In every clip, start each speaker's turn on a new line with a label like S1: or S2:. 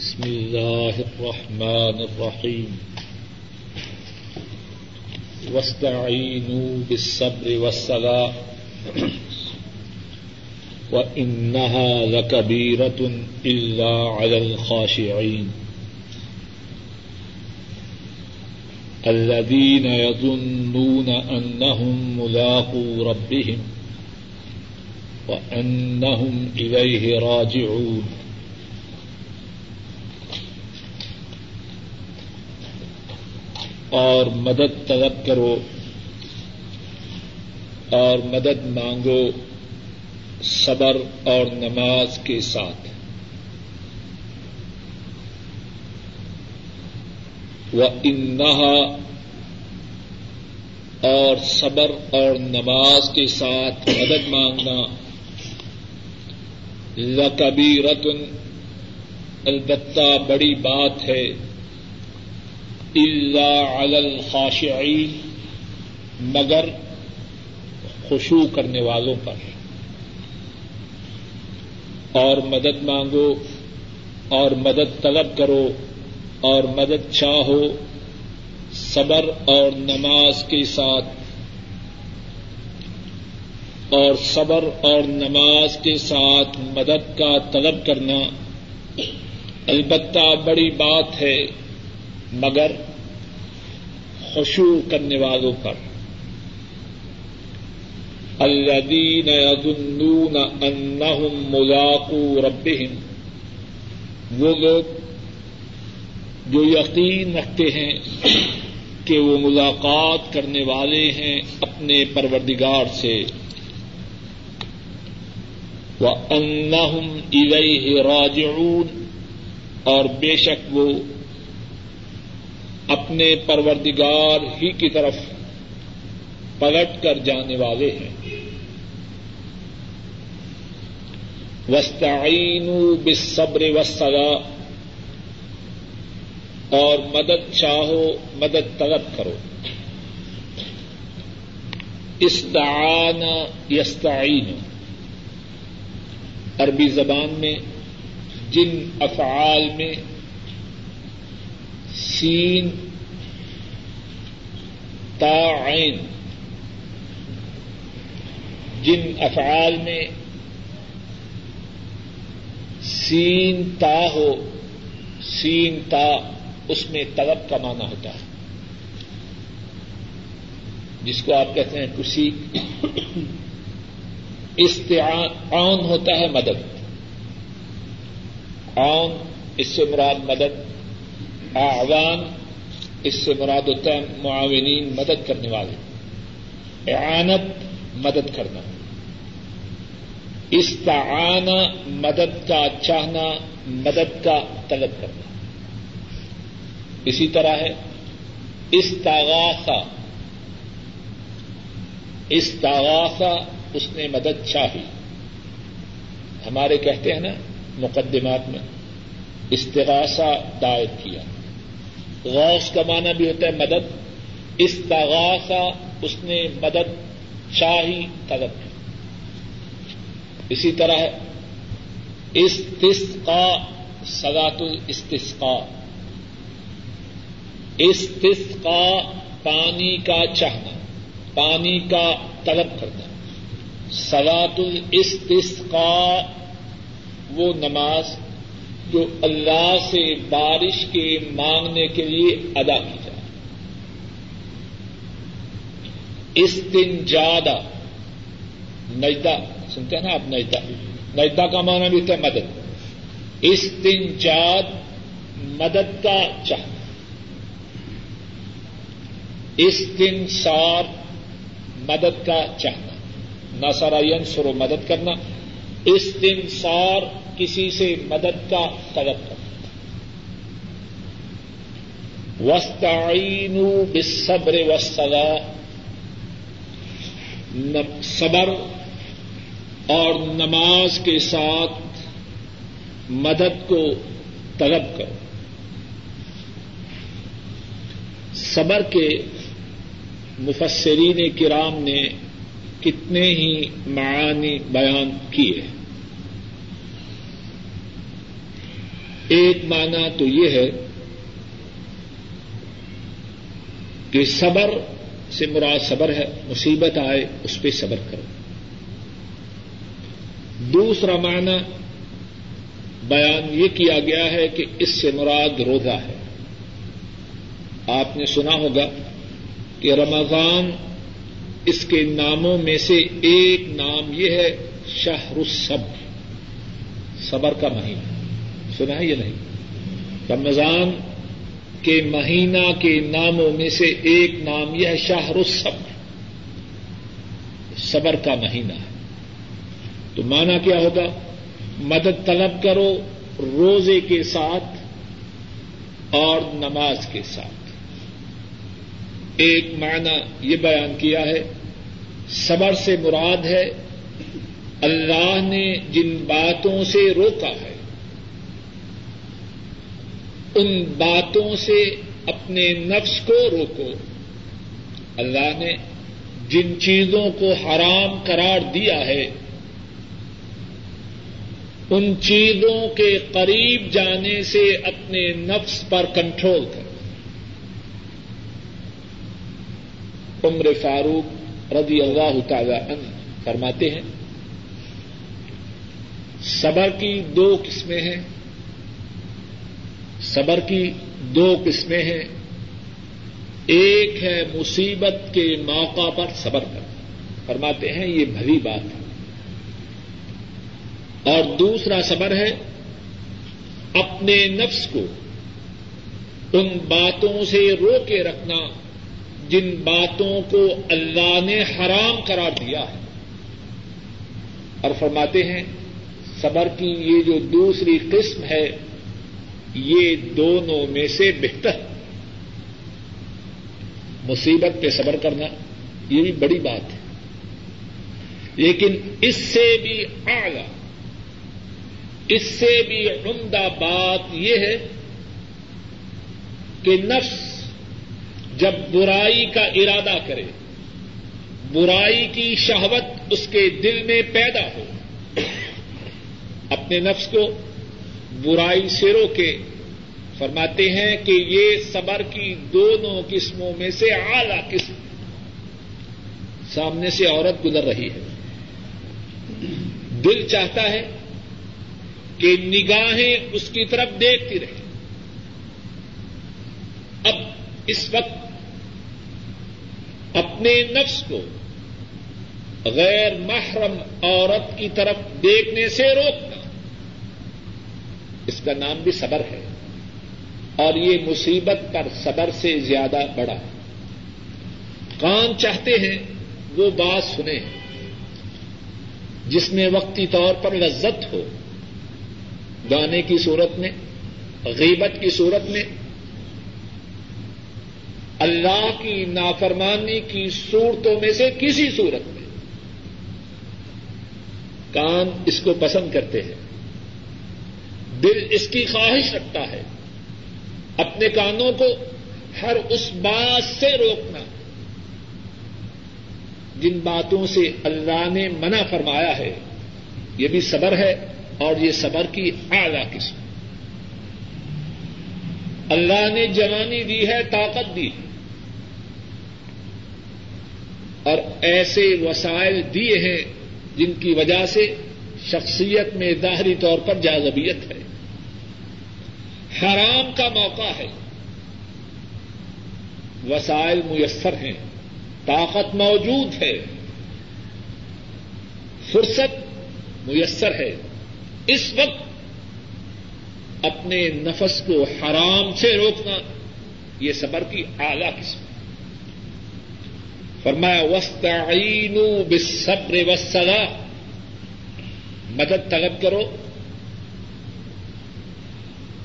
S1: بسم الله الرحمن الرحيم. واستعينوا بالصبر والصلاة. وإنها لكبيرة إلا على الخاشعين. الذين يظنون أنهم ملاقو ربهم وأنهم إليه راجعون. اور مدد طلب کرو اور مدد مانگو صبر اور نماز کے ساتھ۔ وہ انہا اور صبر اور نماز کے ساتھ مدد مانگنا لکبی رتن البتہ بڑی بات ہے۔ علی الخاشعین، مگر خوشو کرنے والوں پر۔ اور مدد مانگو، اور مدد طلب کرو، اور مدد چاہو، صبر اور نماز کے ساتھ۔ اور صبر اور نماز کے ساتھ مدد کا طلب کرنا۔ البتہ بڑی بات ہے مگر خوشو کرنے والوں پر۔ الذین یظنون انہم ملاقو ربہم۔ وہ لوگ جو یقین رکھتے ہیں کہ وہ ملاقات کرنے والے ہیں اپنے پروردگار سے۔ وہ انہم الیہ راجعون۔ اور بے شک وہ اپنے پروردگار ہی کی طرف پلٹ کر جانے والے ہیں۔ وسطین بصبر وسلا اور مدد چاہو، مدد طلب کرو۔ استعان یستعین۔ عربی زبان میں جن افعال میں سین عین جن افعال میں سین تا ہو، سین تا اس میں طلب کا مانا ہوتا ہے۔ جس کو آپ کہتے ہیں کسی استعان ہوتا ہے مدد۔ آن اس سے مراد مدد اعوان، اس سے مراد ہوتا ہے معاونین، مدد کرنے والے۔ اعانت، مدد کرنا۔ استعان مدد کا چاہنا، مدد کا طلب کرنا۔ اسی طرح ہے، استغاثہ۔ استغاثہ، اس نے مدد چاہی۔ ہمارے کہتے ہیں نا، مقدمات میں، استغاثہ دائر کیا۔ غوث کا معنی بھی ہوتا ہے مدد۔ استغاثہ، اس نے مدد چاہی طلب۔ اسی طرح استسقا سگات الاستسقا استسقا، پانی کا چاہنا، پانی کا طلب کرنا۔ سگات الاستسقا وہ نماز جو اللہ سے بارش کے مانگنے کے لیے ادا کی جائے۔ اس دن زیادہ نجدہ، سنتے ہیں نا آپ نجدہ؟ نجدہ کا معنی بھی ہوتا ہے مدد۔ اس دن جاد مدد کا چاہنا اس دن سار مدد کا چاہنا نہ سارا سرو مدد کرنا۔ اس دن سار کسی سے مدد کا طلب کرنا وسطین بصبر وسلا صبر اور نماز کے ساتھ مدد کو طلب کرو۔ صبر کے مفسرین کرام نے کتنے ہی معانی بیان کیے۔ ہیں ایک معنی تو یہ ہے کہ صبر سے مراد صبر ہے، مصیبت آئے، اس پہ صبر کرو۔ دوسرا معنی بیان یہ کیا گیا ہے کہ اس سے مراد روزہ ہے۔ آپ نے سنا ہوگا کہ رمضان اس کے ناموں میں سے ایک نام یہ ہے، شہر الصبر۔ صبر کا مہینہ۔ سنا ہے یا نہیں؟ رمضان کے مہینہ کے ناموں میں سے ایک نام یہ ہے شہر الصبر۔ صبر کا مہینہ ہے۔ تو مانا کیا ہوگا؟ مدد طلب کرو روزے کے ساتھ اور نماز کے ساتھ۔ ایک معنی یہ بیان کیا ہے، صبر سے مراد ہے اللہ نے جن باتوں سے روکا ہے ان باتوں سے اپنے نفس کو روکو۔ اللہ نے جن چیزوں کو حرام قرار دیا ہے، ان چیزوں کے قریب جانے سے اپنے نفس پر کنٹرول کرو۔ عمر فاروق رضی اللہ تعالی عنہ فرماتے ہیں، صبر کی دو قسمیں ہیں۔ صبر کی دو قسمیں ہیں۔ ایک ہے مصیبت کے موقع پر صبر کر فرماتے ہیں یہ بھری بات ہے۔ اور دوسرا صبر ہے اپنے نفس کو ان باتوں سے رو کے رکھنا جن باتوں کو اللہ نے حرام قرار دیا ہے۔ اور فرماتے ہیں صبر کی یہ جو دوسری قسم ہے یہ دونوں میں سے بہتر۔ مصیبت پہ صبر کرنا، یہ بھی بڑی بات ہے۔ لیکن اس سے بھی اعلی، اس سے بھی عمدہ بات یہ ہے کہ نفس جب برائی کا ارادہ کرے، برائی کی شہوت اس کے دل میں پیدا ہو، اپنے نفس کو برائی سے روکے فرماتے ہیں کہ یہ صبر کی دونوں قسموں میں سے اعلی قسم سامنے سے عورت گزر رہی ہے۔ دل چاہتا ہے کہ نگاہیں اس کی طرف دیکھتی رہیں اب اس وقت اپنے نفس کو غیر محرم عورت کی طرف دیکھنے سے روکنا اس کا نام بھی صبر ہے اور یہ مصیبت پر صبر سے زیادہ بڑا کام چاہتے ہیں، وہ بات سنیں۔ جس میں وقتی طور پر لذت ہو، گانے کی صورت میں، غیبت کی صورت میں، اللہ کی نافرمانی کی صورتوں میں سے کسی صورت میں کان اس کو پسند کرتے ہیں۔ دل اس کی خواہش رکھتا ہے۔ اپنے کانوں کو ہر اس بات سے روکنا۔ جن باتوں سے اللہ نے منع فرمایا ہے، یہ بھی صبر ہے اور یہ صبر کی اعلی قسم۔ اللہ نے جوانی دی ہے، طاقت دی۔ ہے اور ایسے وسائل دیے ہیں جن کی وجہ سے شخصیت میں ظاہری طور پر جاذبیت ہے۔ حرام کا موقع ہے۔ وسائل میسر ہیں، طاقت موجود ہے۔ فرصت میسر ہے۔ اس وقت اپنے نفس کو حرام سے روکنا یہ صبر کی اعلی قسم فرمایا وسطین بصبر وسلا مدد طلب کرو۔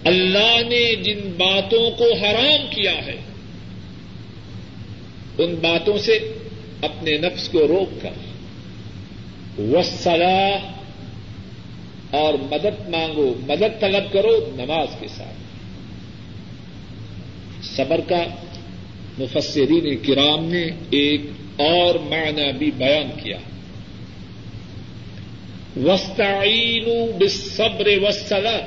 S1: اللہ نے جن باتوں کو حرام کیا ہے، ان باتوں سے اپنے نفس کو روک کر وسلا اور مدد مانگو، مدد طلب کرو نماز کے ساتھ۔ صبر کا مفسرین کرام نے ایک اور معنی بھی بیان کیا۔ وسطین بصبر وسلا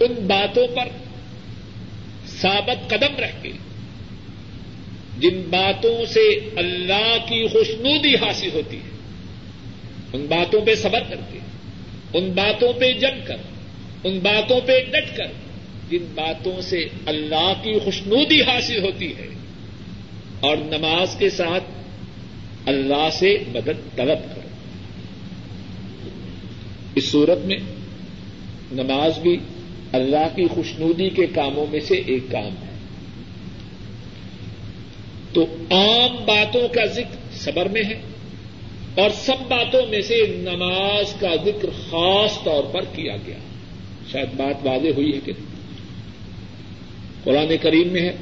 S1: ان باتوں پر ثابت قدم رہ کے جن باتوں سے اللہ کی خوشنودی حاصل ہوتی ہے، ان باتوں پہ صبر کر کے، ان باتوں پہ جم کر، ان باتوں پہ ڈٹ کر جن باتوں سے اللہ کی خوشنودی حاصل ہوتی ہے، اور نماز کے ساتھ اللہ سے مدد طلب کرو۔ اس صورت میں نماز بھی اللہ کی خوشنودی کے کاموں میں سے ایک کام ہے۔ تو عام باتوں کا ذکر صبر میں ہے اور سب باتوں میں سے نماز کا ذکر خاص طور پر کیا گیا۔ شاید بات واضح ہوئی ہے کہ قرآن کریم میں ہے۔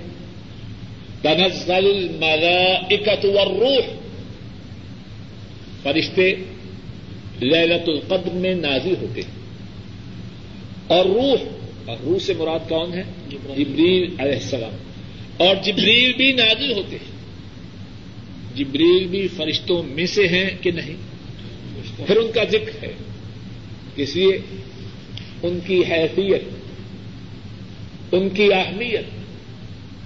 S1: تنزل الملائکت والروح۔ فرشتے للت القدر میں نازل ہوتے ہیں۔ اور روح اور روح سے مراد کون ہے؟ جبریل علیہ السلام. اور جبریل بھی نازل ہوتے ہیں. جبریل بھی فرشتوں میں سے ہیں کہ نہیں؟ پھر ان کا ذکر ہے. اس لیے ان کی حیثیت ان کی اہمیت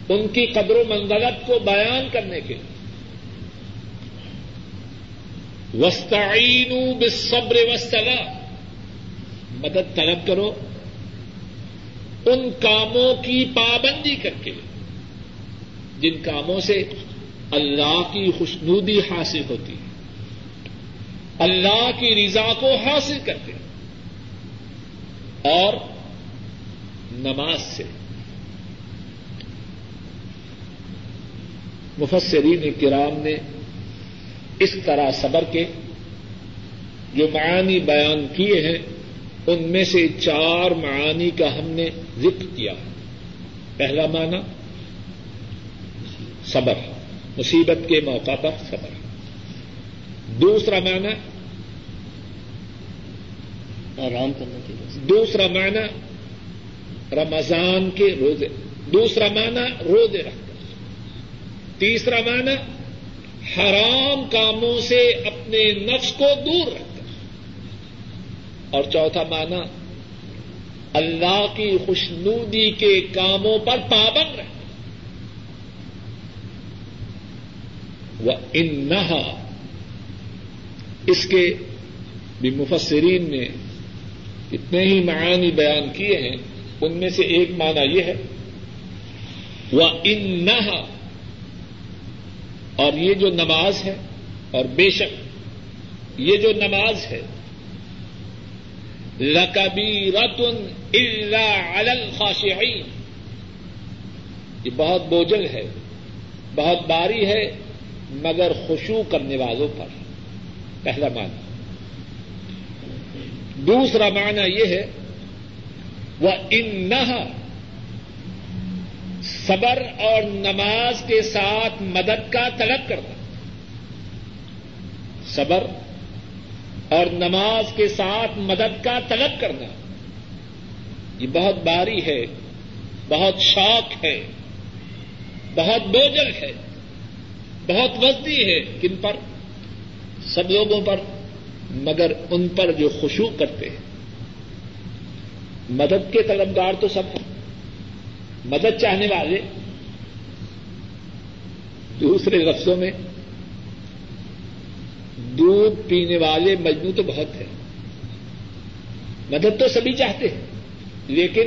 S1: ان کی قدر و منزلت کو بیان کرنے کے لیے. وسطین بصبر وسطلا مدد طلب کرو. ان کاموں کی پابندی کر کے، جن کاموں سے اللہ کی خوشنودی حاصل ہوتی ہے، اللہ کی رضا کو حاصل کرتے ہیں، اور نماز سے۔ مفسرین کرام نے اس طرح صبر کے جو معانی بیان کیے ہیں ان میں سے چار معانی کا ہم نے ذکر کیا۔ پہلا معنی صبر مصیبت کے موقع پر صبر۔ دوسرا معنی آرام کرنے کے دوسرا معنی رمضان کے روزے۔ دوسرا معنی روزے رکھ تیسرا معنی حرام کاموں سے اپنے نفس کو دور رکھ۔ اور چوتھا معنی، اللہ کی خوشنودی کے کاموں پر پابند رکھ وہ انہا اس کے بھی مفسرین نے اتنے ہی معانی بیان کیے ہیں، ان میں سے ایک معنی یہ ہے۔ وہ انہا اور یہ جو نماز ہے، اور بے شک یہ جو نماز ہے لکبی رتن اللہ الخاشعین۔ یہ بہت بوجھل ہے، بہت باری ہے، مگر خوشو کرنے والوں پر۔ پہلا معنی۔ دوسرا معنی یہ ہے، وہ ان صبر اور نماز کے ساتھ مدد کا طلب کرنا صبر اور نماز کے ساتھ مدد کا طلب کرنا۔ یہ بہت باری ہے، بہت شوق ہے، بہت بوجل ہے، بہت وزنی ہے کن پر؟ سب لوگوں پر، مگر ان پر جو خوشو کرتے ہیں۔ مدد کے طلبگار تو سب ہیں۔ مدد چاہنے والے دوسرے لفظوں میں دودھ پینے والے مجموع تو بہت ہیں۔ مدد تو سبھی چاہتے ہیں، لیکن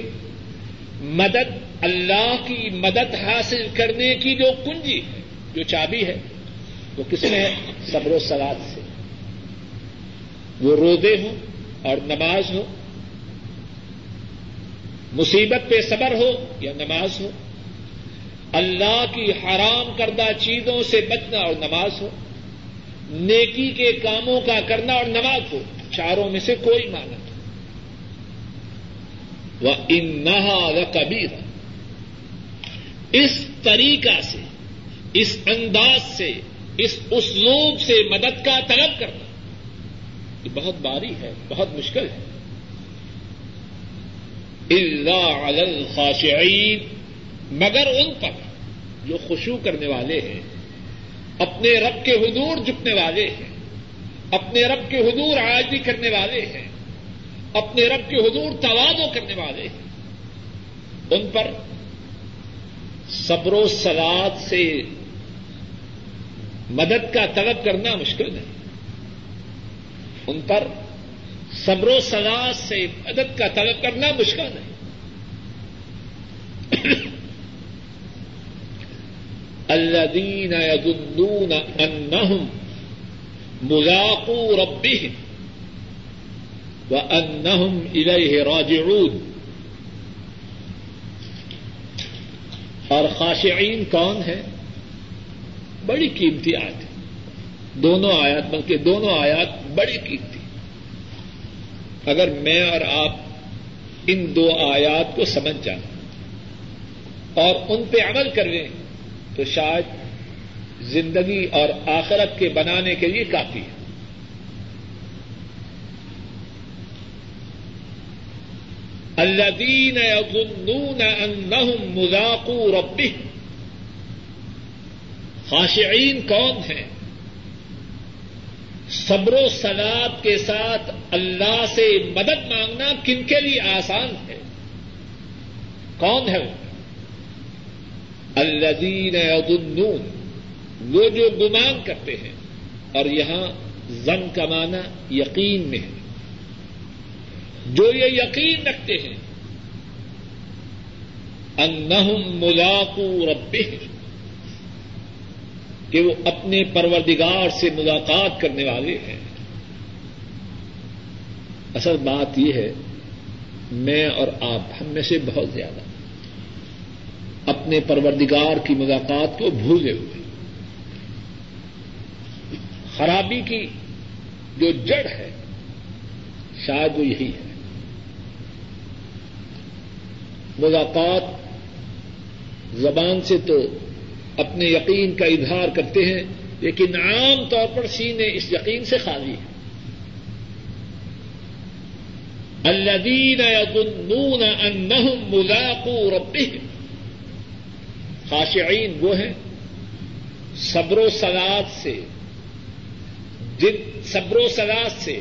S1: مدد اللہ کی مدد حاصل کرنے کی جو کنجی ہے، جو چابی ہے، وہ کس میں ہے؟ صبر و سلاد سے۔ وہ روزے ہوں اور نماز ہو مصیبت پہ صبر ہو یا نماز ہو۔ اللہ کی حرام کردہ چیزوں سے بچنا اور نماز ہو۔ نیکی کے کاموں کا کرنا اور نماز ہو چاروں میں سے کوئی مانا وہ ان نہ کبیر اس طریقہ سے، اس انداز سے، اس اسلوب سے مدد کا طلب کرنا۔ یہ بہت باری ہے، بہت مشکل ہے۔ اللہ الخاشعین مگر ان پر جو خوشو کرنے والے ہیں اپنے رب کے حضور جھکنے والے ہیں، اپنے رب کے حضور عاجی کرنے والے ہیں، اپنے رب کے حضور توازو کرنے والے ہیں۔ ان پر صبر و سلاد سے مدد کا طلب کرنا مشکل نہیں۔ ان پر صبر و سلاد سے مدد کا طلب کرنا مشکل نہیں۔ الذين يظنون انهم ملاقو ربهم وانهم اليه راجعون. اور خاشعین کون ہے بڑی قیمتی آیت دونوں آیات، بلکہ دونوں آیات بڑی قیمتی اگر میں اور آپ ان دو آیات کو سمجھ جائیں اور ان پہ عمل کر لیں تو شاید زندگی اور آخرت کے بنانے کے لیے کافی ہے۔ الذين يظنون انهم ملاقو ربهم خاشعین کون ہیں؟ صبر و سلاد کے ساتھ اللہ سے مدد مانگنا کن کے لیے آسان ہے؟ کون ہے وہ؟ الذین یظنون، وہ جو گمان کرتے ہیں، اور یہاں زن کا معنی یقین میں ہے۔ جو یہ یقین رکھتے ہیں، انہم ملاقو ربهم کہ وہ اپنے پروردگار سے ملاقات کرنے والے ہیں۔ اصل بات یہ ہے، میں اور آپ ہم میں سے بہت زیادہ۔ اپنے پروردگار کی ملاقات کو بھولے ہوئے۔ خرابی کی جو جڑ ہے، شاید وہ یہی ہے۔ ملاقات زبان سے تو اپنے یقین کا اظہار کرتے ہیں، لیکن عام طور پر سینے اس یقین سے خالی ہے۔ الذین یظنون انہم ملاقو ربهم خاشعین وہ ہیں صبر و سلاد سے، جن صبر و سلاد سے،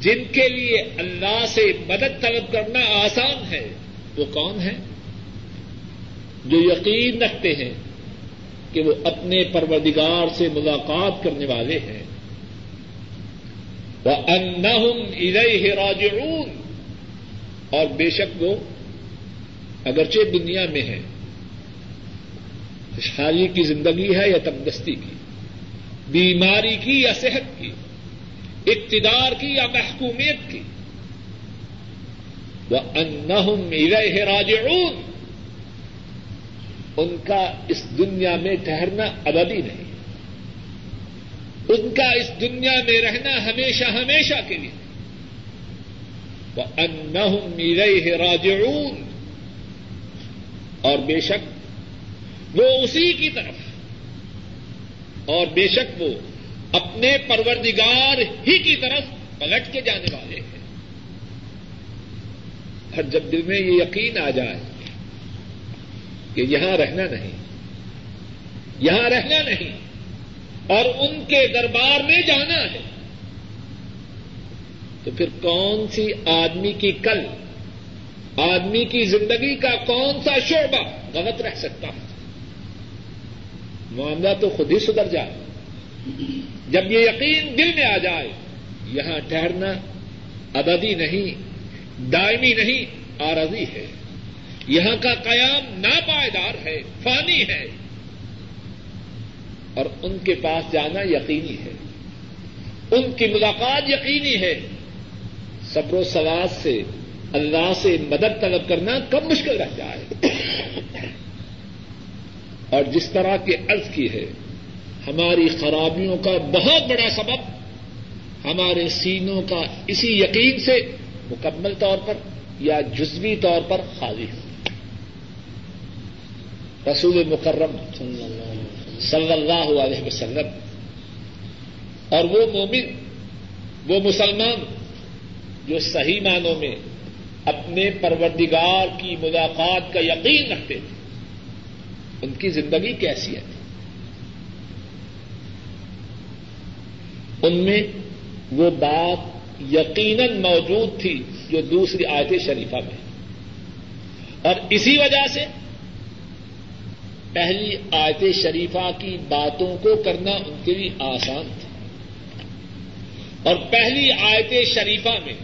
S1: جن کے لیے اللہ سے مدد طلب کرنا آسان ہے، وہ کون ہے جو یقین رکھتے ہیں کہ وہ اپنے پروردگار سے ملاقات کرنے والے ہیں۔ وہ انہم ادئی راجعون اور بے شک وہ اگرچہ دنیا میں ہے خوشحالی کی زندگی ہے یا تندرستی کی؟ بیماری کی یا صحت کی؟ اقتدار کی یا محکومیت کی؟ وہ انہم ادئی راجعون۔ ان کا اس دنیا میں ٹھہرنا ابدی نہیں۔ ان کا اس دنیا میں رہنا ہمیشہ ہمیشہ کے لیے۔ وہ ان میرے راجعون۔ اور بے شک وہ اسی کی طرف۔ اور بے شک وہ اپنے پروردگار ہی کی طرف پلٹ کے جانے والے ہیں۔ اور جب دل میں یہ یقین آ جائے کہ یہاں رہنا نہیں، یہاں رہنا نہیں، اور ان کے دربار میں جانا ہے، تو پھر کون سی آدمی کی کل، آدمی کی زندگی کا کون سا شعبہ غلط رہ سکتا ہے؟ معاملہ تو خود ہی سدھر جائے۔ جب یہ یقین دل میں آ جائے، یہاں ٹھہرنا ابدی نہیں، دائمی نہیں آرزی ہے۔ یہاں کا قیام ناپائیدار ہے، فانی ہے۔ اور ان کے پاس جانا یقینی ہے۔ ان کی ملاقات یقینی ہے۔ صبر و سواد سے، اللہ سے مدد طلب کرنا کب مشکل رہ جائے۔ اور جس طرح کی عرض کی ہے، ہماری خرابیوں کا بہت بڑا سبب، ہمارے سینوں کا اسی یقین سے مکمل طور پر یا جزوی طور پر خالی ہے۔ رسول مکرم صلی اللہ علیہ وسلم، اور وہ مومن، وہ مسلمان جو صحیح معنوں میں اپنے پروردگار کی ملاقات کا یقین رکھتے تھے۔ ان کی زندگی کیسی ہے؟ ان میں وہ بات یقیناً موجود تھی جو دوسری آیت شریفہ میں اور اسی وجہ سے پہلی آیت شریفہ کی باتوں کو کرنا ان کے لیے آسان تھا۔ اور پہلی آیت شریفہ میں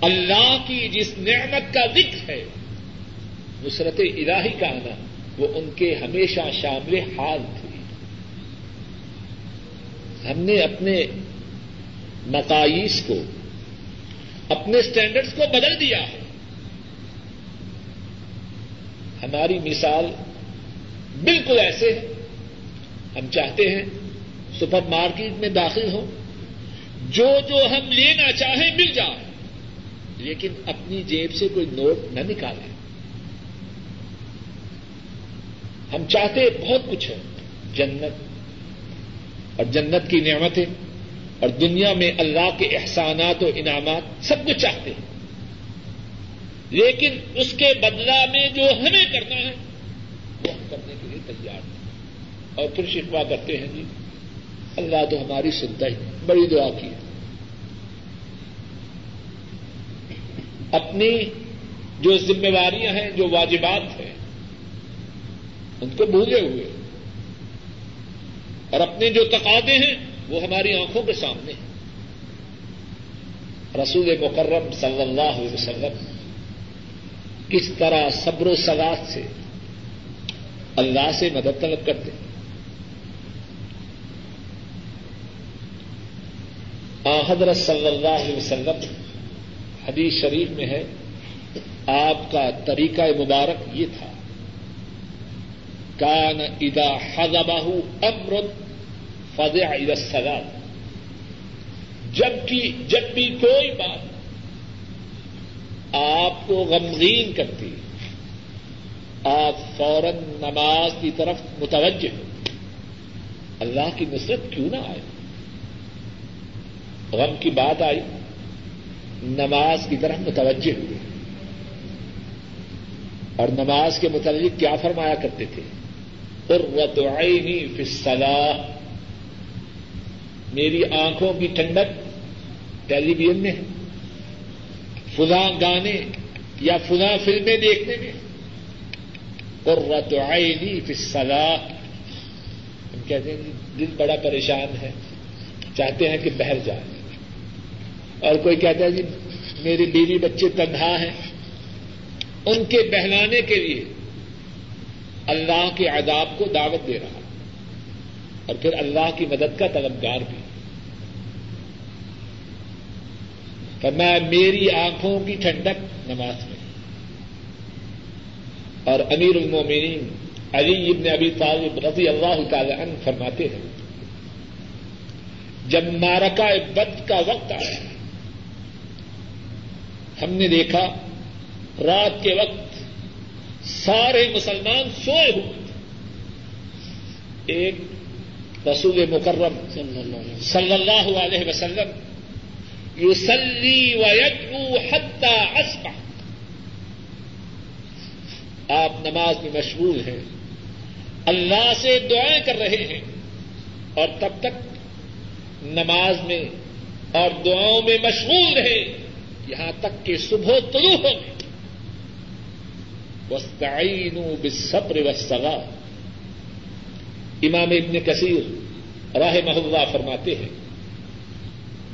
S1: اللہ کی جس نعمت کا ذکر ہے نصرت الہی کا آنا، وہ ان کے ہمیشہ شامل حال تھی۔ ہم نے اپنے مقائیس کو، اپنے اسٹینڈرڈس کو بدل دیا ہے۔ ہماری مثال بالکل ایسے ہے۔ ہم چاہتے ہیں سپر مارکیٹ میں داخل ہوں۔ جو جو ہم لینا چاہیں مل جائے، لیکن اپنی جیب سے کوئی نوٹ نہ نکالیں۔ ہم چاہتے بہت کچھ ہے۔ جنت۔ اور جنت کی نعمتیں۔ اور دنیا میں اللہ کے احسانات و انعامات سب کچھ چاہتے ہیں۔ لیکن اس کے بدلا میں جو ہمیں کرنا ہے، وہ ہم کرنے کے لیے تیار ہیں۔ اور پھر شکوا کرتے ہیں جی اللہ تو ہماری سنتا ہی بڑی دعا کی ہے۔ اپنی جو ذمہ داریاں ہیں، جو واجبات ہیں ان کو بھولے ہوئے اور اپنے جو تقاضے ہیں وہ ہماری آنکھوں کے سامنے ہیں۔ رسول مکرم صلی اللہ علیہ وسلم کس طرح صبر و سلاد سے اللہ سے مدد طلب کرتے ہیں۔ حضرت صلی اللہ علیہ وسلم حدیث شریف میں ہے، آپ کا طریقہ مبارک یہ تھا کان ادا حضبہ امرت فضع ادا سلاد جب کی جب بھی کوئی بات آپ کو غمگین کرتی آپ فوراً نماز کی طرف متوجہ اللہ کی نصرت کیوں نہ آئے؟ غم کی بات آئی، نماز کی طرف متوجہ ہوئے۔ اور نماز کے متعلق کیا فرمایا کرتے تھے؟ قرۃ عینی فی الصلاح میری آنکھوں کی ٹھنڈک، ٹیلی ویژن میں فلاں گانے یا فلاں فلمیں دیکھنے میں. قرۃ عینی فی الصلاح ہم کہتے ہیں دل بڑا پریشان ہے، چاہتے ہیں کہ بہر جائے. اور کوئی کہتا ہے جی میری بیوی بچے تنہا ہیں. ان کے بہلانے کے لیے اللہ کے عذاب کو دعوت دے رہا اور پھر اللہ کی مدد کا طلبگار بھی۔ میں میری آنکھوں کی ٹھنڈک نماز میں۔ اور امیر المومنین علی ابن ابی طالب رضی اللہ تعالی عنہ فرماتے ہیں، جب مارکا بد کا وقت آیا، ہم نے دیکھا، رات کے وقت سارے مسلمان سوئے ہوئے ایک رسول مکرم صلی اللہ علیہ وسلم یوسلی و یدعو حتی اسپا آپ نماز میں مشغول ہیں، اللہ سے دعائیں کر رہے ہیں اور تب تک نماز میں اور دعاؤں میں مشغول رہے یہاں تک کہ صبح طلوع ہو گئی وسطین بصبر وسطا امام ابن کثیر راہ محلہ فرماتے ہیں،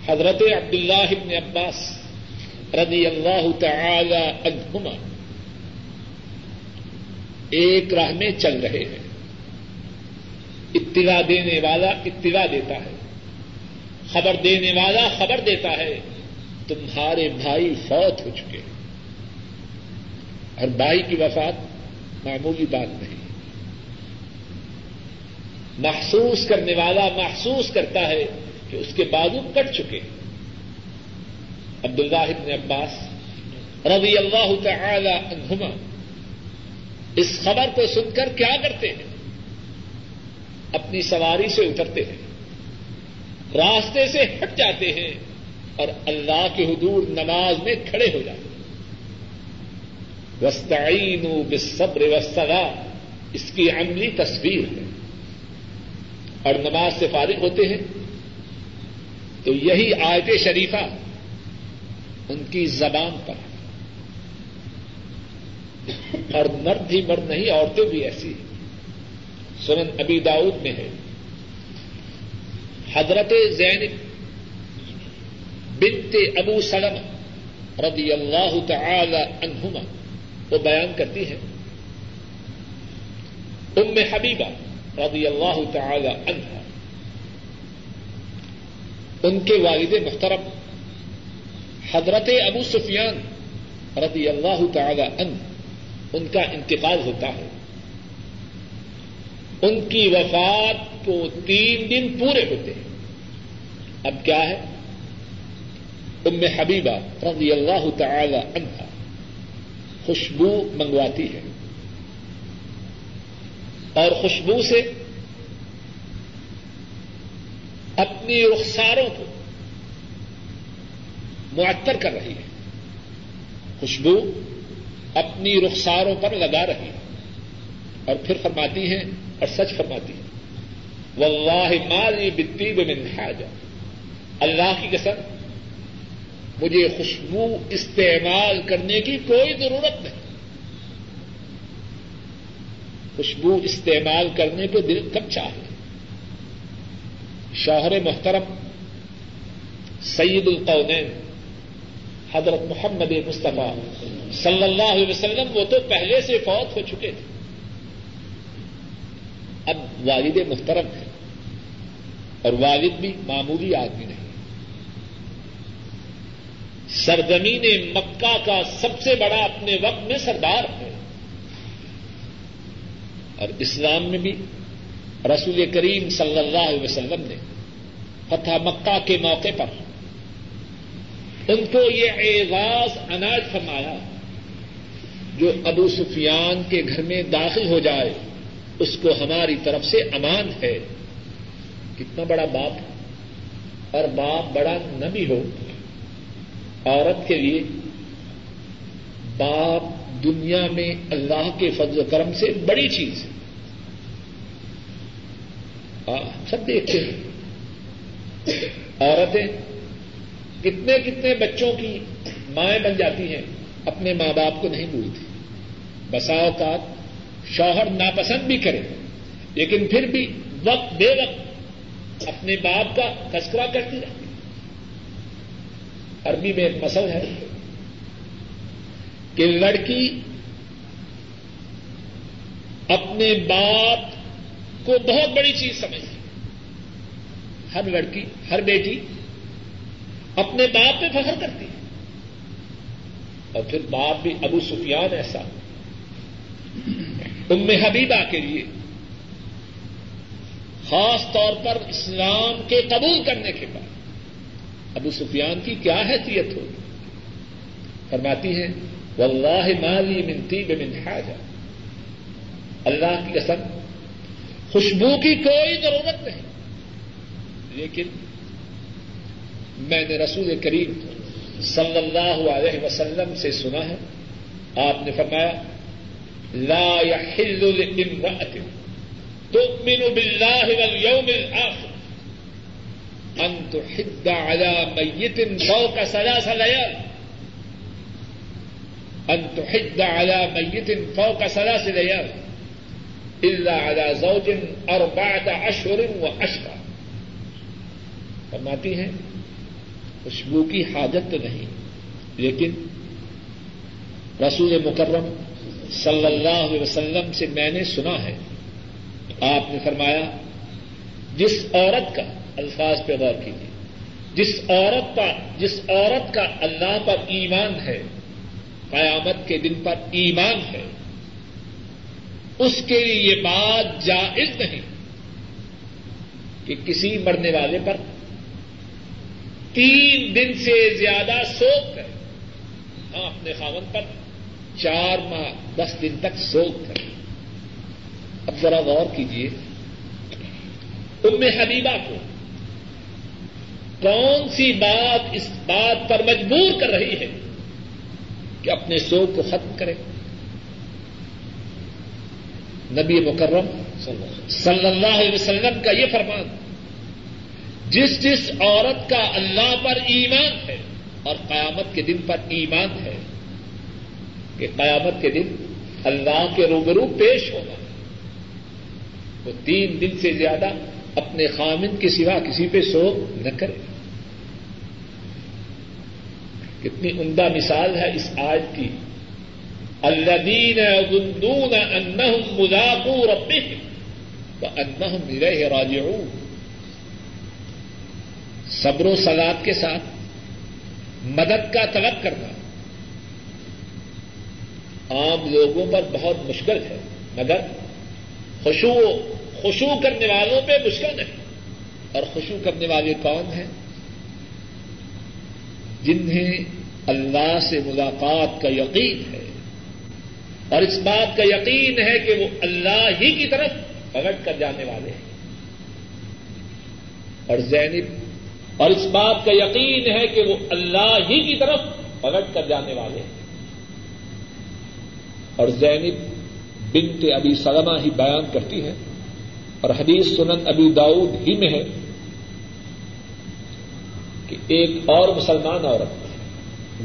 S1: حضرت عبد اللہ ابن عباس رضی اللہ تعالی عنہما ایک راہ میں چل رہے ہیں۔ اطلاع دینے والا اطلاع دیتا ہے، خبر دینے والا خبر دیتا ہے، تمہارے بھائی فوت ہو چکے ہیں۔ اور بھائی کی وفات معمولی بات نہیں محسوس کرنے والا محسوس کرتا ہے کہ اس کے بازو کٹ چکے۔ عبد اللہ ابن عباس رضی اللہ تعالی عنہما اس خبر کو سن کر کیا کرتے ہیں؟ اپنی سواری سے اترتے ہیں، راستے سے ہٹ جاتے ہیں اور اللہ کے حدور نماز میں کھڑے ہو جاتے ہیں۔ وسطین بصبر وسطا اس کی عملی تصویر ہے۔ اور نماز سے فارغ ہوتے ہیں۔ تو یہی آیت شریفہ ان کی زبان پر اور مرد ہی مرد نہیں، عورتیں بھی ایسی ہیں۔ سنن ابی داؤد میں ہے۔ حضرت زین بنت ابو سلم رضی اللہ تعالی عنہما وہ بیان کرتی ہے۔ ام حبیبہ رضی اللہ تعالی عنہ، ان کے والد محترم، حضرت ابو سفیان رضی اللہ تعالی عنہ، ان کا انتقال ہوتا ہے۔ ان کی وفات کو تین دن پورے ہوتے ہیں۔ اب کیا ہے؟ ام حبیبہ رضی اللہ تعالی عنہ خوشبو منگواتی ہے۔ اور خوشبو سے اپنی رخساروں کو معطر کر رہی ہے۔ خوشبو اپنی رخساروں پر لگا رہی ہے۔ اور پھر فرماتی ہیں اور سچ فرماتی ہیں واللہ مالی بتی من حاجہ اللہ کی قسم مجھے خوشبو استعمال کرنے کی کوئی ضرورت نہیں۔ خوشبو استعمال کرنے کو دل کب چاہے۔ شوہر محترم سعید القونین حضرت محمد مصطفیٰ صلی اللہ علیہ وسلم، وہ تو پہلے سے فوت ہو چکے تھے۔ اب والد محترم ہے اور والد بھی معمولی آدمی نہیں۔ سرزمین مکہ کا سب سے بڑا اپنے وقت میں سردار ہے۔ اور اسلام میں بھی رسول کریم صلی اللہ علیہ وسلم نے فتح مکہ کے موقع پر ان کو یہ اعزاز اناج فرمایا جو ابو سفیان کے گھر میں داخل ہو جائے، اس کو ہماری طرف سے امان ہے۔ کتنا بڑا باپ اور باپ بڑا نہ بھی ہو۔ عورت کے لیے باپ دنیا میں اللہ کے فضل و کرم سے بڑی چیز ہے۔ سب دیکھتے ہیں۔ عورتیں کتنے کتنے بچوں کی مائیں بن جاتی ہیں، اپنے ماں باپ کو نہیں بھولتی بسا اوقات شوہر ناپسند بھی کرے، لیکن پھر بھی وقت بے وقت اپنے باپ کا تذکرہ کرتی رہتی عربی میں ایک مسل ہے کہ لڑکی اپنے باپ کو بہت بڑی چیز سمجھتی ہر لڑکی، ہر بیٹی اپنے باپ پہ فخر کرتی ہے۔ اور پھر باپ بھی ابو سفیان ایسا۔ ام حبیبہ کے لیے خاص طور پر اسلام کے قبول کرنے کے بعد۔ ابو سفیان کی کیا حیثیت ہوگی فرماتی ہیں، واللہ مالی منتی بے من حاجہ. اللہ کی قسم، خوشبو کی کوئی ضرورت نہیں۔ لیکن میں نے رسول کریم صلی اللہ علیہ وسلم سے سنا ہے، آپ نے فرمایا، لا يحل لامرأة تؤمن بالله واليوم الآخر. ان تحد على ميت فوق ثلاث ليال. ان تحد على ميت فوق ثلاث ليال. الا على زوج اربعة اشهر واشهر فرماتی ہیں خوشبو کی حاجت تو نہیں. لیکن رسول مکرم صلی اللہ علیہ وسلم سے میں نے سنا ہے، آپ نے فرمایا، جس عورت کا الفاظ پہ غور کیجیے۔ جس عورت پر جس عورت کا اللہ پر ایمان ہے، قیامت کے دن پر ایمان ہے، اس کے لیے یہ بات جائز نہیں کہ کسی مرنے والے پر تین دن سے زیادہ سوکھ کرے ہاں اپنے خاون پر چار ماہ، دس دن تک سوکھ کرے اب ذرا غور کیجیے۔ ام حبیبہ کو کون سی بات اس بات پر مجبور کر رہی ہے کہ اپنے سوگ کو ختم کرے؟ نبی مکرم صلی اللہ علیہ وسلم کا یہ فرمان، جس جس عورت کا اللہ پر ایمان ہے اور قیامت کے دن پر ایمان ہے، کہ قیامت کے دن اللہ کے روبرو پیش ہونا وہ تین دن سے زیادہ اپنے خامند کے سوا کسی پہ سو نہ کرے۔ کتنی عمدہ مثال ہے اس آیت کی۔ الذین یظنون انہم ملاقو ربہم وانہم الیہ راجعون۔ صبر و سلاد کے ساتھ مدد کا طلب کرنا۔ عام لوگوں پر بہت مشکل ہے، مگر خوشو خوشو کرنے والوں پہ مشکل نہیں اور خوشو کرنے والے کون ہیں؟ جنہیں اللہ سے ملاقات کا یقین ہے۔ اور اس بات کا یقین ہے کہ وہ اللہ ہی کی طرف پلٹ کر جانے والے ہیں۔ اور زینب، اور اس بات کا یقین ہے کہ وہ اللہ ہی کی طرف پلٹ کر جانے والے ہیں۔ اور زینب بنت ابی سلمہ ہی بیان کرتی ہے اور حدیث سنن ابی داؤد ہی میں ہے۔ کہ ایک اور مسلمان عورت،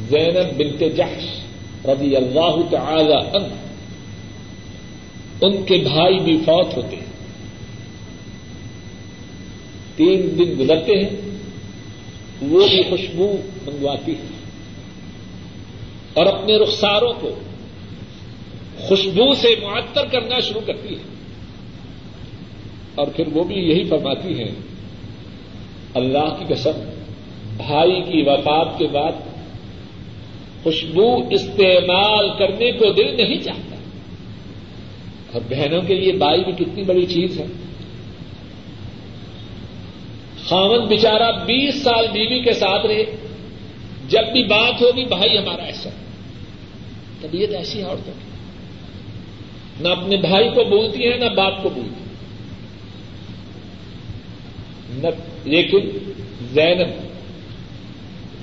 S1: زینب بنت جحش رضی اللہ تعالی عنہ، ان کے بھائی بھی فوت ہوتے ہیں۔ تین دن گزرتے ہیں، وہ بھی خوشبو منگواتی ہے اور اپنے رخساروں کو خوشبو سے معطر کرنا شروع کرتی ہے اور پھر وہ بھی یہی فرماتی ہیں، اللہ کی قسم بھائی کی وفات کے بعد خوشبو استعمال کرنے کو دل نہیں چاہتا۔ اور بہنوں کے لیے بائی بھی کتنی بڑی چیز ہے۔ خامن بچارا بیس سال بیوی کے ساتھ رہے۔ جب بھی بات ہوگی، بھائی ہمارا ایسا۔ طبیعت ایسی ہے عورتوں کی۔ نہ اپنے بھائی کو بولتی ہے نہ باپ کو بولتی نہ لیکن زینب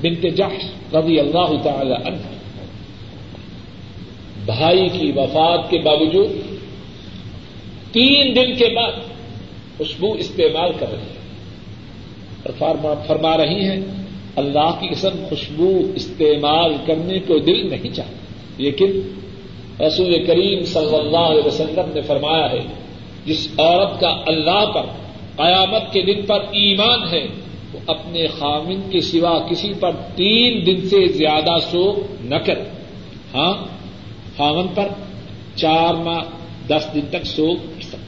S1: بنت جحش رضی اللہ تعالی عنہ۔ بھائی کی وفات کے باوجود تین دن کے بعد خوشبو استعمال کر رہی ہے۔ اور فرما رہی ہیں، اللہ کی قسم خوشبو استعمال کرنے کو دل نہیں چاہتا۔ لیکن رسول کریم صلی اللہ علیہ وسلم نے فرمایا ہے، جس عورت کا اللہ پر، قیامت کے دن پر ایمان ہے وہ اپنے خامن کے سوا کسی پر تین دن سے زیادہ سو نہ کرے ہاں؟ خامن پر چار ماہ دس دن تک سو سکتا۔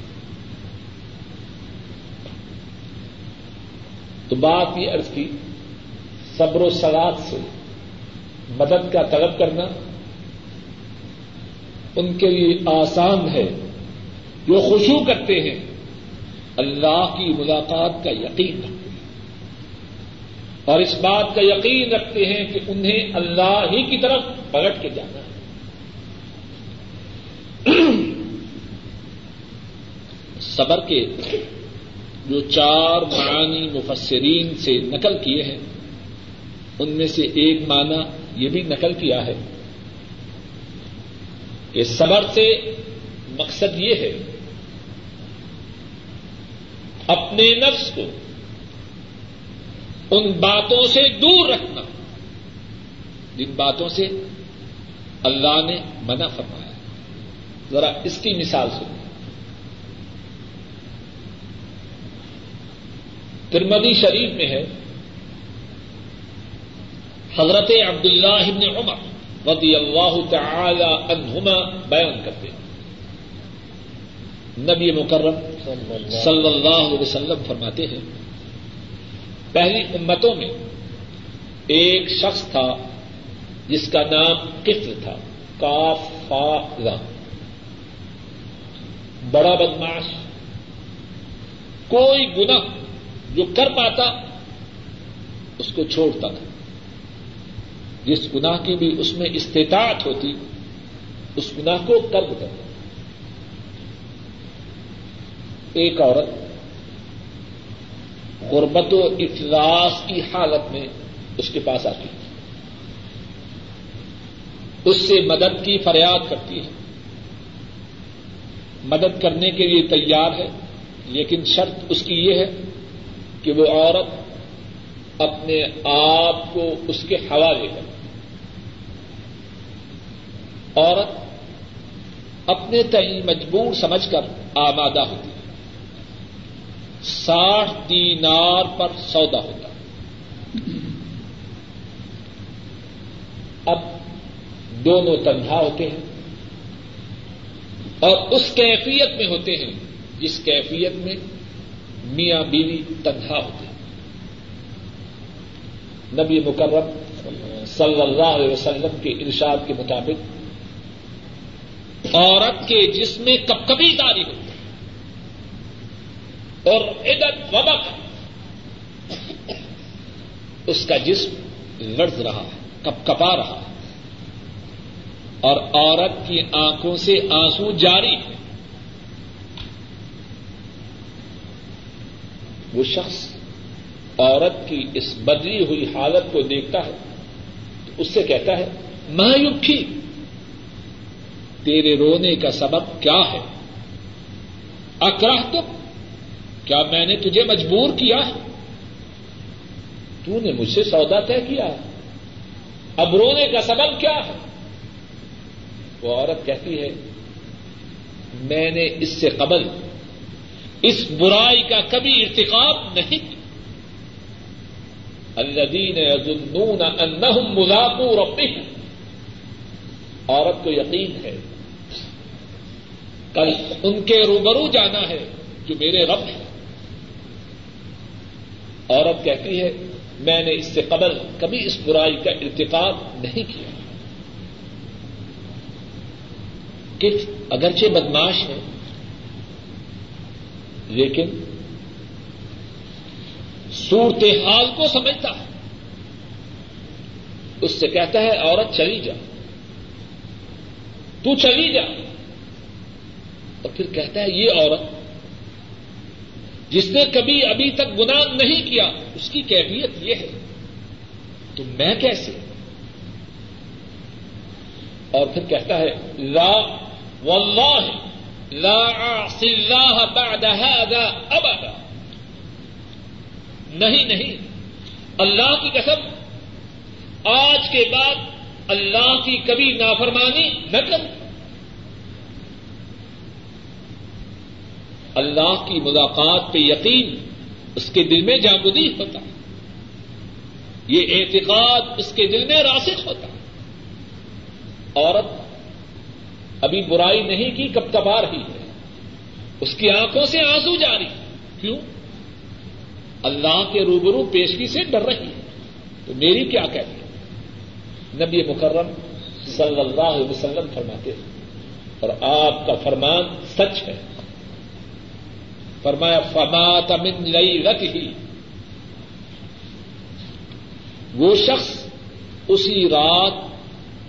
S1: تو بات یہ عرض کی، صبر و سلاد سے مدد کا طلب کرنا ان کے لیے آسان ہے۔ جو خوشو کرتے ہیں، اللہ کی ملاقات کا یقین رکھتے اور اس بات کا یقین رکھتے ہیں کہ انہیں اللہ ہی کی طرف پلٹ کے جانا ہے۔ صبر کے جو چار معانی مفسرین سے نقل کیے ہیں، ان میں سے ایک معنی یہ بھی نقل کیا ہے کہ صبر سے مقصد یہ ہے، اپنے نفس کو ان باتوں سے دور رکھنا۔ جن باتوں سے اللہ نے منع فرمایا۔ ذرا اس کی مثال سنیں ترمدی شریف میں ہے، حضرت عبداللہ ابن عمر رضی اللہ تعالی عنہما بیان کرتے ہیں۔ نبی مکرم صلی اللہ علیہ وسلم فرماتے ہیں پہلی امتوں میں ایک شخص تھا جس کا نام کفر تھا کافا بڑا بدماش کوئی گنا جو کر پاتا، اس کو چھوڑتا تھا۔ جس گناہ کی بھی اس میں استطاعت ہوتی، اس گناہ کو کر کرتا ایک عورت غربت و افلاس کی حالت میں اس کے پاس آتی ہے۔ اس سے مدد کی فریاد کرتی ہے۔ مدد کرنے کے لیے تیار ہے، لیکن شرط اس کی یہ ہے کہ وہ عورت اپنے آپ کو اس کے حوالے کر عورت اپنے تئیں مجبور سمجھ کر آمادہ ہوتی ہے۔ ساٹھ دینار پر سودا ہوتا۔ اب دونوں تنہا ہوتے ہیں اور اس کیفیت میں ہوتے ہیں جس کیفیت میں میاں بیوی تنہا ہوتے ہیں۔ نبی مکرم صلی اللہ علیہ وسلم کے ارشاد کے مطابق عورت کے جسم میں کب کبھی داری ہوتی ہے۔ اور ادھر وبک اس کا جسم لڑز رہا ہے، کپ کپا رہا ہے۔ اور عورت کی آنکھوں سے آنسو جاری ہے وہ شخص عورت کی اس بدلی ہوئی حالت کو دیکھتا ہے، تو اس سے کہتا ہے مایوکھی تیرے رونے کا سبب کیا ہے؟ اکراہ تو کیا میں نے تجھے مجبور کیا؟ تو نے مجھ سے سودا طے کیا۔ اب رونے کا سبب کیا ہے؟ وہ عورت کہتی ہے، میں نے اس سے قبل اس برائی کا کبھی ارتقاب نہیں کیا۔ الذین یظنون انہم ملاقو ربہم عورت کو یقین ہے، کل ان کے روبرو جانا ہے جو میرے رب ہے عورت کہتی ہے، میں نے اس سے قبل کبھی اس برائی کا ارتقاب نہیں کیا۔ کہ اگرچہ بدماش ہے لیکن صورت حال کو سمجھتا ہے۔ اس سے کہتا ہے، عورت چلی جا۔ تو چلی جا۔ اور پھر کہتا ہے، یہ عورت جس نے کبھی ابھی تک گناہ نہیں کیا، اس کی کیفیت یہ ہے۔ تو میں کیسے؟ اور پھر کہتا ہے، لا، واللہ، لا اعصی اللہ بعد هذا ابدا۔ نہیں نہیں، اللہ کی قسم، آج کے بعد اللہ کی کبھی نافرمانی نہ کر اللہ کی ملاقات پہ یقین اس کے دل میں جاگودی ہوتا ہے۔ یہ اعتقاد اس کے دل میں راسخ ہوتا ہے۔ عورت ابھی برائی نہیں کی، کب کب آ رہی ہے؟ اس کی آنکھوں سے آنسو جاری کیوں؟ اللہ کے روبرو پیشگی سے ڈر رہی ہے۔ تو میری کیا کہتی نبی مکرم صلی اللہ علیہ وسلم فرماتے ہیں، اور آپ کا فرمان سچ ہے۔ فرمایا، فمات من لئی رت ہی وہ شخص اسی رات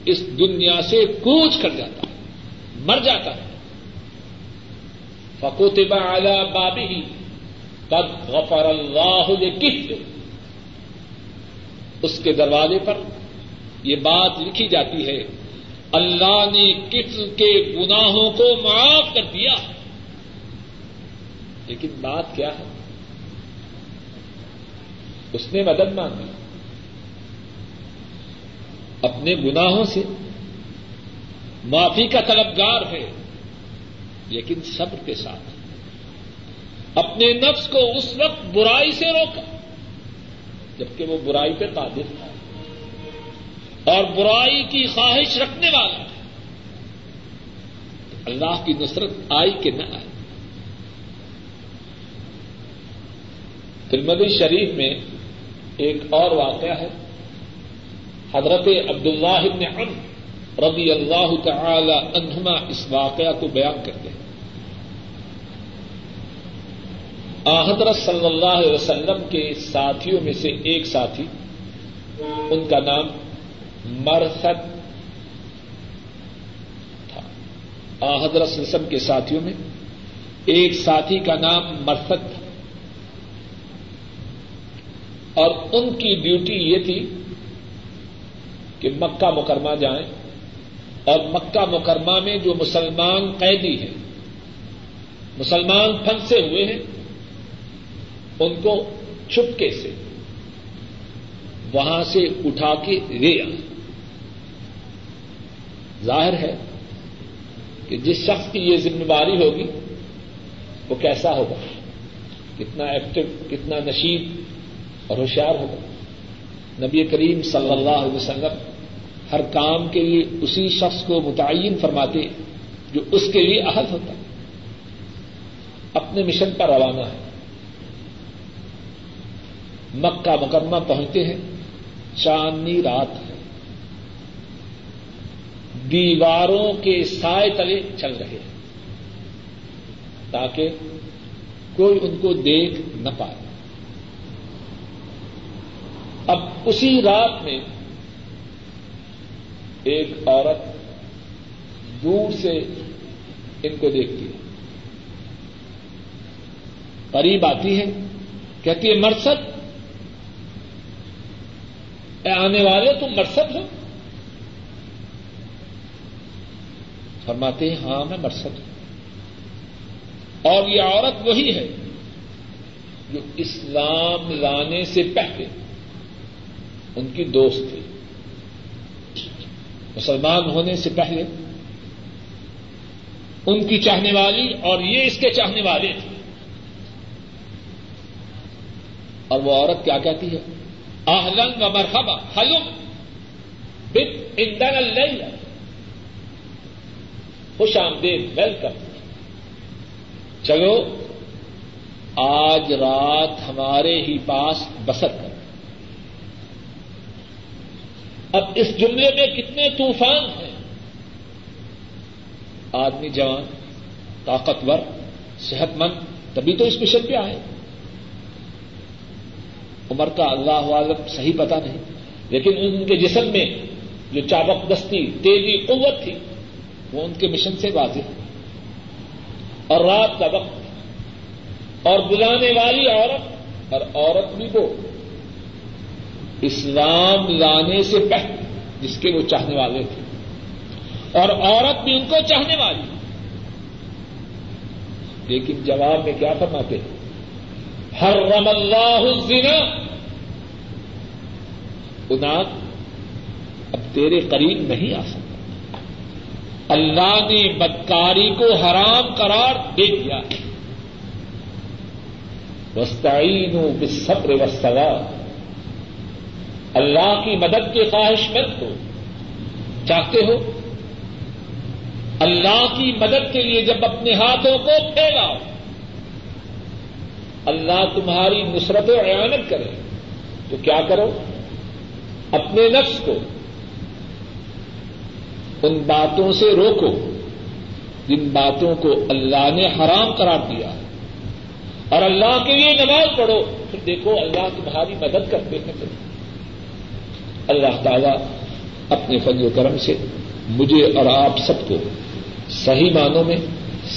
S1: اس دنیا سے کوچ کر جاتا ہے، مر جاتا ہے۔ فکوتبا اعلی بابی ہی تب غفر اللہ کس اس کے دروازے پر یہ بات لکھی جاتی ہے، اللہ نے کس کے گناہوں کو معاف کر دیا۔ لیکن بات کیا ہے؟ اس نے مدد مانگی۔ اپنے گناہوں سے معافی کا طلبگار ہے، لیکن صبر کے ساتھ۔ اپنے نفس کو اس وقت برائی سے روکا، جبکہ وہ برائی پہ قادر تھا۔ اور برائی کی خواہش رکھنے والا اللہ کی نصرت آئی کہ نہ آئی۔ ترمدی شریف میں ایک اور واقعہ ہے۔ حضرت عبد اللہ عمر رضی اللہ تعالی عنہما اس واقعہ کو بیان کرتے ہیں۔ حضرت صلی اللہ علیہ وسلم کے ساتھیوں میں سے ایک ساتھی، ان کا نام مرسد تھا۔ حضرت وسلم کے ساتھیوں میں ایک ساتھی کا نام مرسد تھا اور ان کی ڈیوٹی یہ تھی کہ مکہ مکرمہ جائیں اور مکہ مکرمہ میں جو مسلمان قیدی ہیں، مسلمان پھنسے ہوئے ہیں، ان کو چھپکے سے، وہاں سے اٹھا کے لے آئے ظاہر ہے کہ جس شخص کی یہ ذمہ داری ہوگی، وہ کیسا ہوگا؟ کتنا ایکٹیو کتنا نشید اور ہوشیار ہوگا نبی کریم صلی اللہ علیہ وسلم ہر کام کے لیے اسی شخص کو متعین فرماتے جو اس کے لیے اہل ہوتا اپنے مشن پر روانہ ہے۔ مکہ مکرمہ پہنچتے ہیں۔ چاندنی رات ہے۔ دیواروں کے سائے تلے چل رہے ہیں۔ تاکہ کوئی ان کو دیکھ نہ پائے اب اسی رات میں ایک عورت دور سے ان کو دیکھتی ہے۔ قریب آتی ہے، کہتی ہے، مرسد، اے آنے والے، تم مرسد ہو۔ فرماتے ہیں ہاں میں مرسد ہوں۔ اور یہ عورت وہی ہے جو اسلام لانے سے پہلے ان کی دوست تھی۔ مسلمان ہونے سے پہلے ان کی چاہنے والی اور یہ اس کے چاہنے والے تھے۔ اور وہ عورت کیا کہتی ہے؟ آہلنگ مرحبا، حلم بت اندر اللہ خوش آمدید، ویلکم۔ چلو، آج رات ہمارے ہی پاس بسر کر اب اس جملے میں کتنے طوفان ہیں؟ آدمی جوان، طاقتور صحت مند تبھی تو اس مشن پہ آئے عمر کا اللہ عالم صحیح پتا نہیں، لیکن ان کے جسم میں جو چابک دستی، تیزی، قوت تھی، وہ ان کے مشن سے واضح اور رات کا وقت، اور بلانے والی عورت، اور عورت بھی وہ۔ اسلام لانے سے پہلے، جس کے وہ چاہنے والے تھے۔ اور عورت بھی ان کو چاہنے والی۔ لیکن جواب میں کیا فرماتے ہیں؟ ہر رم اللہ الزنا۔ اناج اب تیرے قریب نہیں آ سکتا۔ اللہ نے بدکاری کو حرام قرار دے دیا وسطین بصبر وسلام اللہ کی مدد کے خواہش مند ہو۔ چاہتے ہو؟ اللہ کی مدد کے لیے جب اپنے ہاتھوں کو پھیلاؤ، اللہ تمہاری نصرت و عیانت کرے۔ تو کیا کرو؟ اپنے نفس کو ان باتوں سے روکو جن باتوں کو اللہ نے حرام قرار دیا۔ اور اللہ کے لیے نماز پڑھو۔ پھر دیکھو اللہ تمہاری مدد کرتے ہیں۔ اللہ تعالی اپنے فضل و کرم سے مجھے اور آپ سب کو صحیح معنوں میں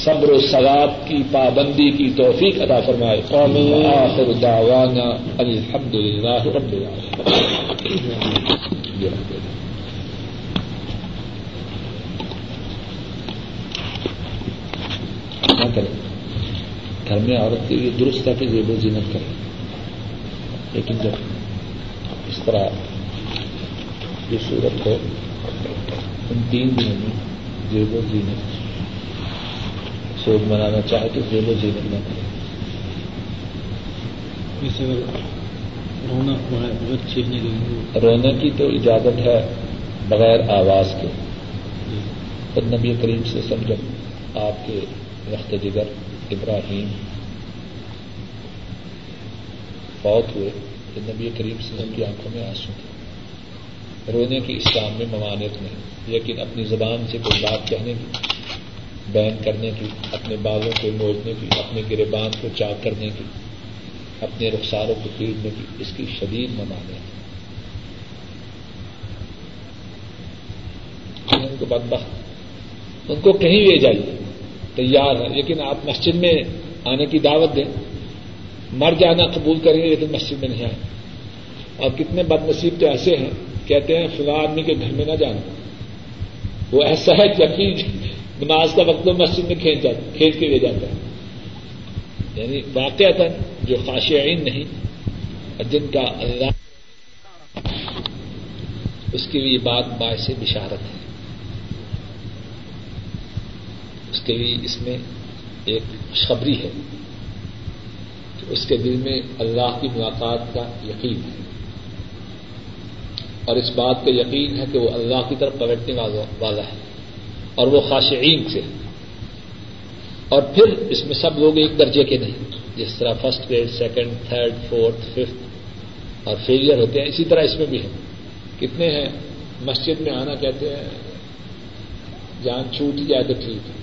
S1: صبر و ثواب کی پابندی کی توفیق ادا فرمائے۔ آخر دعوانا الحمد للہ رب نہ کریں گھر میں عورت کے لیے درست ہے کہ زیب و زینت کریں لیکن جب اس طرح جو صورت ہے۔ ان تین دنوں میں زیب و زینت سوگ منانا چاہے تو زیب و زینت نہ کرے رونے کی تو اجازت ہے بغیر آواز کے۔ خود نبی کریم سے سمجھ آپ کے رخت جگر ابراہیم۔ فوت ہوئے تو نبی کریم سے کی آنکھوں میں آنسو تھے۔ رونے کی اسلام میں ممانت نہیں لیکن اپنی زبان سے کوئی بات کہنے کی بیان کرنے کی، اپنے بالوں کو موڑنے کی، اپنے گرے باندھ کو چاک کرنے کی، اپنے رخساروں کو پیڑنے کی، اس کی شدید ممانت ان کو بدبخت، ان کو کہیں لے جائیے، تیار ہے لیکن آپ مسجد میں آنے کی دعوت دیں۔ مر جانا قبول کریں گے، لیکن مسجد میں نہیں آئے اور کتنے بد نصیب تو ایسے ہیں کہتے ہیں فلاں آدمی کے گھر میں نہ جانا۔ وہ ایسا ہے جب نماز کا وقت مسجد میں کھینچ کھینچ کے لے جاتا ہے۔ یعنی واقع تھا جو خاشعین نہیں، جن کا اللہ اس کے لیے بات باعث بشارت ہے۔ اس کے لیے اس میں ایک خوشخبری ہے کہ اس کے دل میں اللہ کی ملاقات کا یقین ہے۔ اور اس بات کا یقین ہے کہ وہ اللہ کی طرف پلٹنے والا ہے اور وہ خاشعین سے اور پھر اس میں سب لوگ ایک درجے کے نہیں، جس طرح first grade second third fourth fifth اور فیلئر ہوتے ہیں، اسی طرح اس میں بھی ہے کتنے ہیں؟ مسجد میں آنا کہتے ہیں، جان چھوٹ جائے تو ٹھیک۔ ہے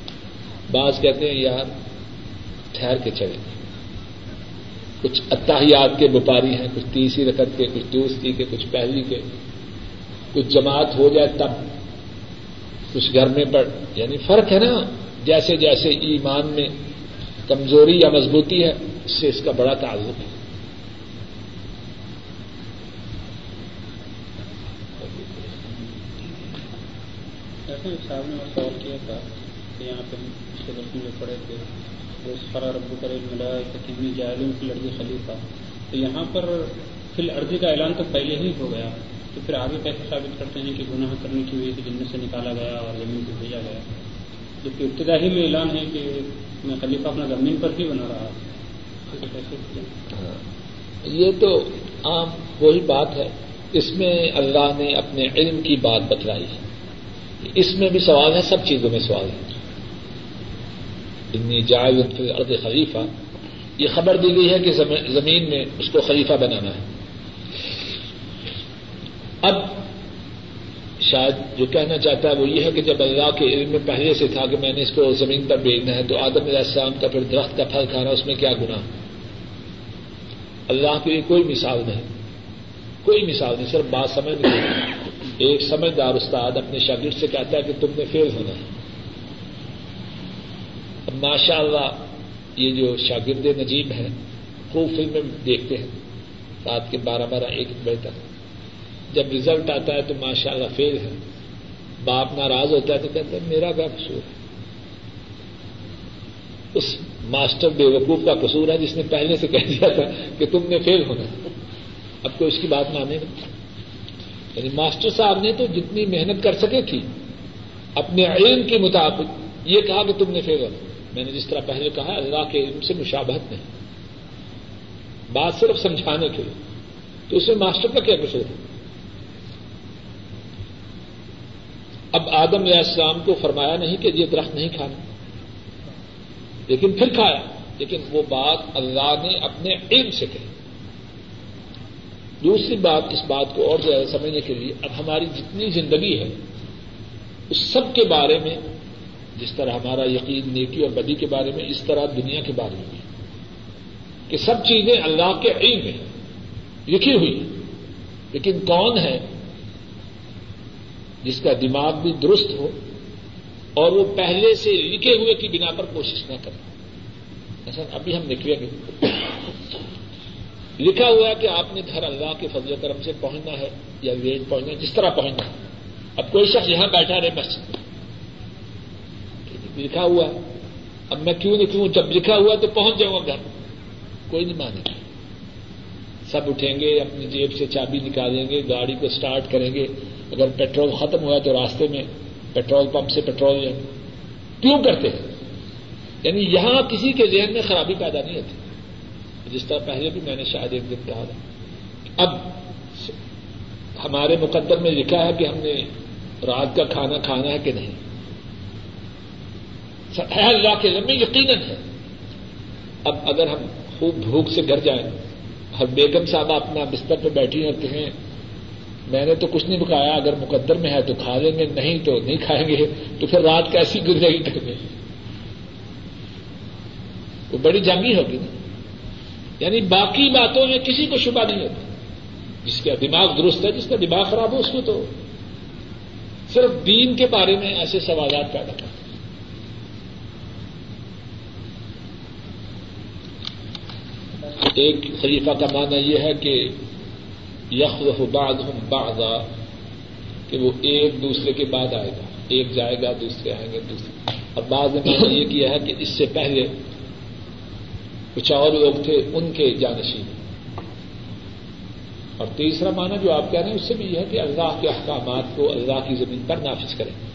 S1: بعض کہتے ہیں، یار، ٹھہر کے چلیں گے کچھ اتحیات کے وپاری ہیں، کچھ تیسری رقط کے، کچھ دوسری کے، کچھ پہلی کے۔ کچھ جماعت ہو جائے تب کچھ گھر میں پڑ یعنی فرق ہے نا، جیسے جیسے ایمان میں کمزوری یا مضبوطی ہے، اس سے اس کا بڑا تعلق ہے۔
S2: صاحب نے سوال کیا تھا کہ یہاں پہ پچھلے برس میں جو پڑے تھے، وہ فرا رب کرے ملا کہ کتنی جائلوں کی لڑکی خلیفہ۔ تو یہاں پر فی الرضی کا اعلان تو پہلے ہی ہو گیا۔ تو پھر آگے کیسے ثابت کرتے ہیں کہ گناہ کرنے کی وجہ سے جنت سے نکالا گیا اور زمین کو بھیجا گیا؟ جبکہ ابتدا ہی میں اعلان ہے کہ میں خلیفہ اپنا زمین پر ہی بنا رہا ہوں۔ ہاں۔
S1: یہ تو عام وہی بات ہے۔ اس میں اللہ نے اپنے علم کی بات بتلائی۔ ہے اس میں بھی سوال ہے، سب چیزوں میں سوال ہے۔ اتنی جائز ارد خلیفہ۔ یہ خبر دی گئی ہے کہ زمین میں اس کو خلیفہ بنانا ہے۔ اب شاید جو کہنا چاہتا ہے وہ یہ ہے کہ جب اللہ کے علم میں پہلے سے تھا کہ میں نے اس کو زمین پر بھیجنا ہے، تو آدم علیہ السلام کا پھر درخت کا پھل کھانا، اس میں کیا گنا اللہ کے لیے کوئی مثال نہیں۔ کوئی مثال نہیں، صرف بات سمجھ نہیں ایک سمجھدار استاد اپنے شاگرد سے کہتا ہے کہ تم نے فیل ہونا ہے۔ ماشاء اللہ یہ جو شاگرد نجیب ہیں، خوب فلمیں دیکھتے ہیں۔ رات کے بارہ بارہ، ایک بجے تک۔ جب ریزلٹ آتا ہے تو ماشاء اللہ فیل ہے۔ باپ ناراض ہوتا ہے تو کہتے ہیں میرا کیا قصور ہے؟ اس ماسٹر بے وقوف کا قصور ہے جس نے پہلے سے کہہ دیا تھا کہ تم نے فیل ہونا اب کوئی اس کی بات مانے گا یعنی ماسٹر صاحب نے تو جتنی محنت کر سکے تھی، اپنے علم کے مطابق یہ کہا کہ تم نے فیل ہونا میں نے جس طرح پہلے کہا، اللہ کے علم سے مشابہت نہیں۔ بات صرف سمجھانے کے لیے۔ تو اس میں ماسٹر کا کیا قصور ہے؟ اب آدم علیہ السلام کو فرمایا نہیں کہ یہ درخت نہیں کھانا۔ لیکن پھر کھایا۔ لیکن وہ بات اللہ نے اپنے علم سے کہی۔ دوسری بات اس بات کو اور زیادہ سمجھنے کے لیے، اب ہماری جتنی زندگی ہے، اس سب کے بارے میں، جس طرح ہمارا یقین نیکی اور بدی کے بارے میں، اس طرح دنیا کے بارے میں کہ سب چیزیں اللہ کے علم میں لکھی ہوئی لیکن کون ہے جس کا دماغ بھی درست ہو اور وہ پہلے سے لکھے ہوئے کی بنا پر کوشش نہ کرے۔ ایسا ابھی ہم نکلیں گے لکھا ہوا ہے کہ آپ نے گھر اللہ کے فضل کرم سے پہنچنا ہے یا ویج پہنچنا ہے، جس طرح پہنچنا ہے۔ اب کوئی شخص یہاں بیٹھا رہے مسجد لکھا ہوا ہے۔ اب میں کیوں نکلوں جب لکھا ہوا تو پہنچ جاؤں گا گھر۔ کوئی نہیں مانے۔ گا سب اٹھیں گے، اپنی جیب سے چابی نکالیں گے، گاڑی کو اسٹارٹ کریں گے۔ اگر پیٹرول ختم ہوا تو راستے میں پیٹرول پمپ سے پیٹرول لیں کیوں کرتے ہیں۔ یعنی یہاں کسی کے ذہن میں خرابی پیدا نہیں ہوتی۔ جس طرح پہلے بھی میں نے شاید ایک دن کہا تھا۔ اب ہمارے مقدر میں لکھا ہے کہ ہم نے رات کا کھانا کھانا ہے کہ نہیں۔ اللہ کے میں یقیناً ہے اب اگر ہم خوب بھوک سے گھر جائیں اور بیگم صاحب اپنا بستر پہ بیٹھی اور کہیں میں نے تو کچھ نہیں پکایا، اگر مقدر میں ہے تو کھا لیں گے، نہیں تو نہیں کھائیں گے، تو پھر رات کیسی گزرے گی؟ کرنے وہ بڑی جنگی ہوگی نا۔ یعنی باقی باتوں میں کسی کو شبہ نہیں ہوتا۔ جس کا دماغ درست ہے، جس کا دماغ خراب ہو اس کو تو صرف دین کے بارے میں ایسے سوالات پیدا کرتے ایک خلیفہ کا معنی یہ ہے کہ یخ بعد ہم بعضا، کہ وہ ایک دوسرے کے بعد آئے گا۔ ایک جائے گا، دوسرے آئیں گے، دوسرے۔ اور بعض نے یہ کیا ہے کہ اس سے پہلے کچھ اور لوگ تھے، ان کے جانشین۔ اور تیسرا معنی جو آپ کہہ رہے ہیں، اس سے بھی یہ ہے کہ اللہ کے احکامات کو اللہ کی زمین پر نافذ کریں۔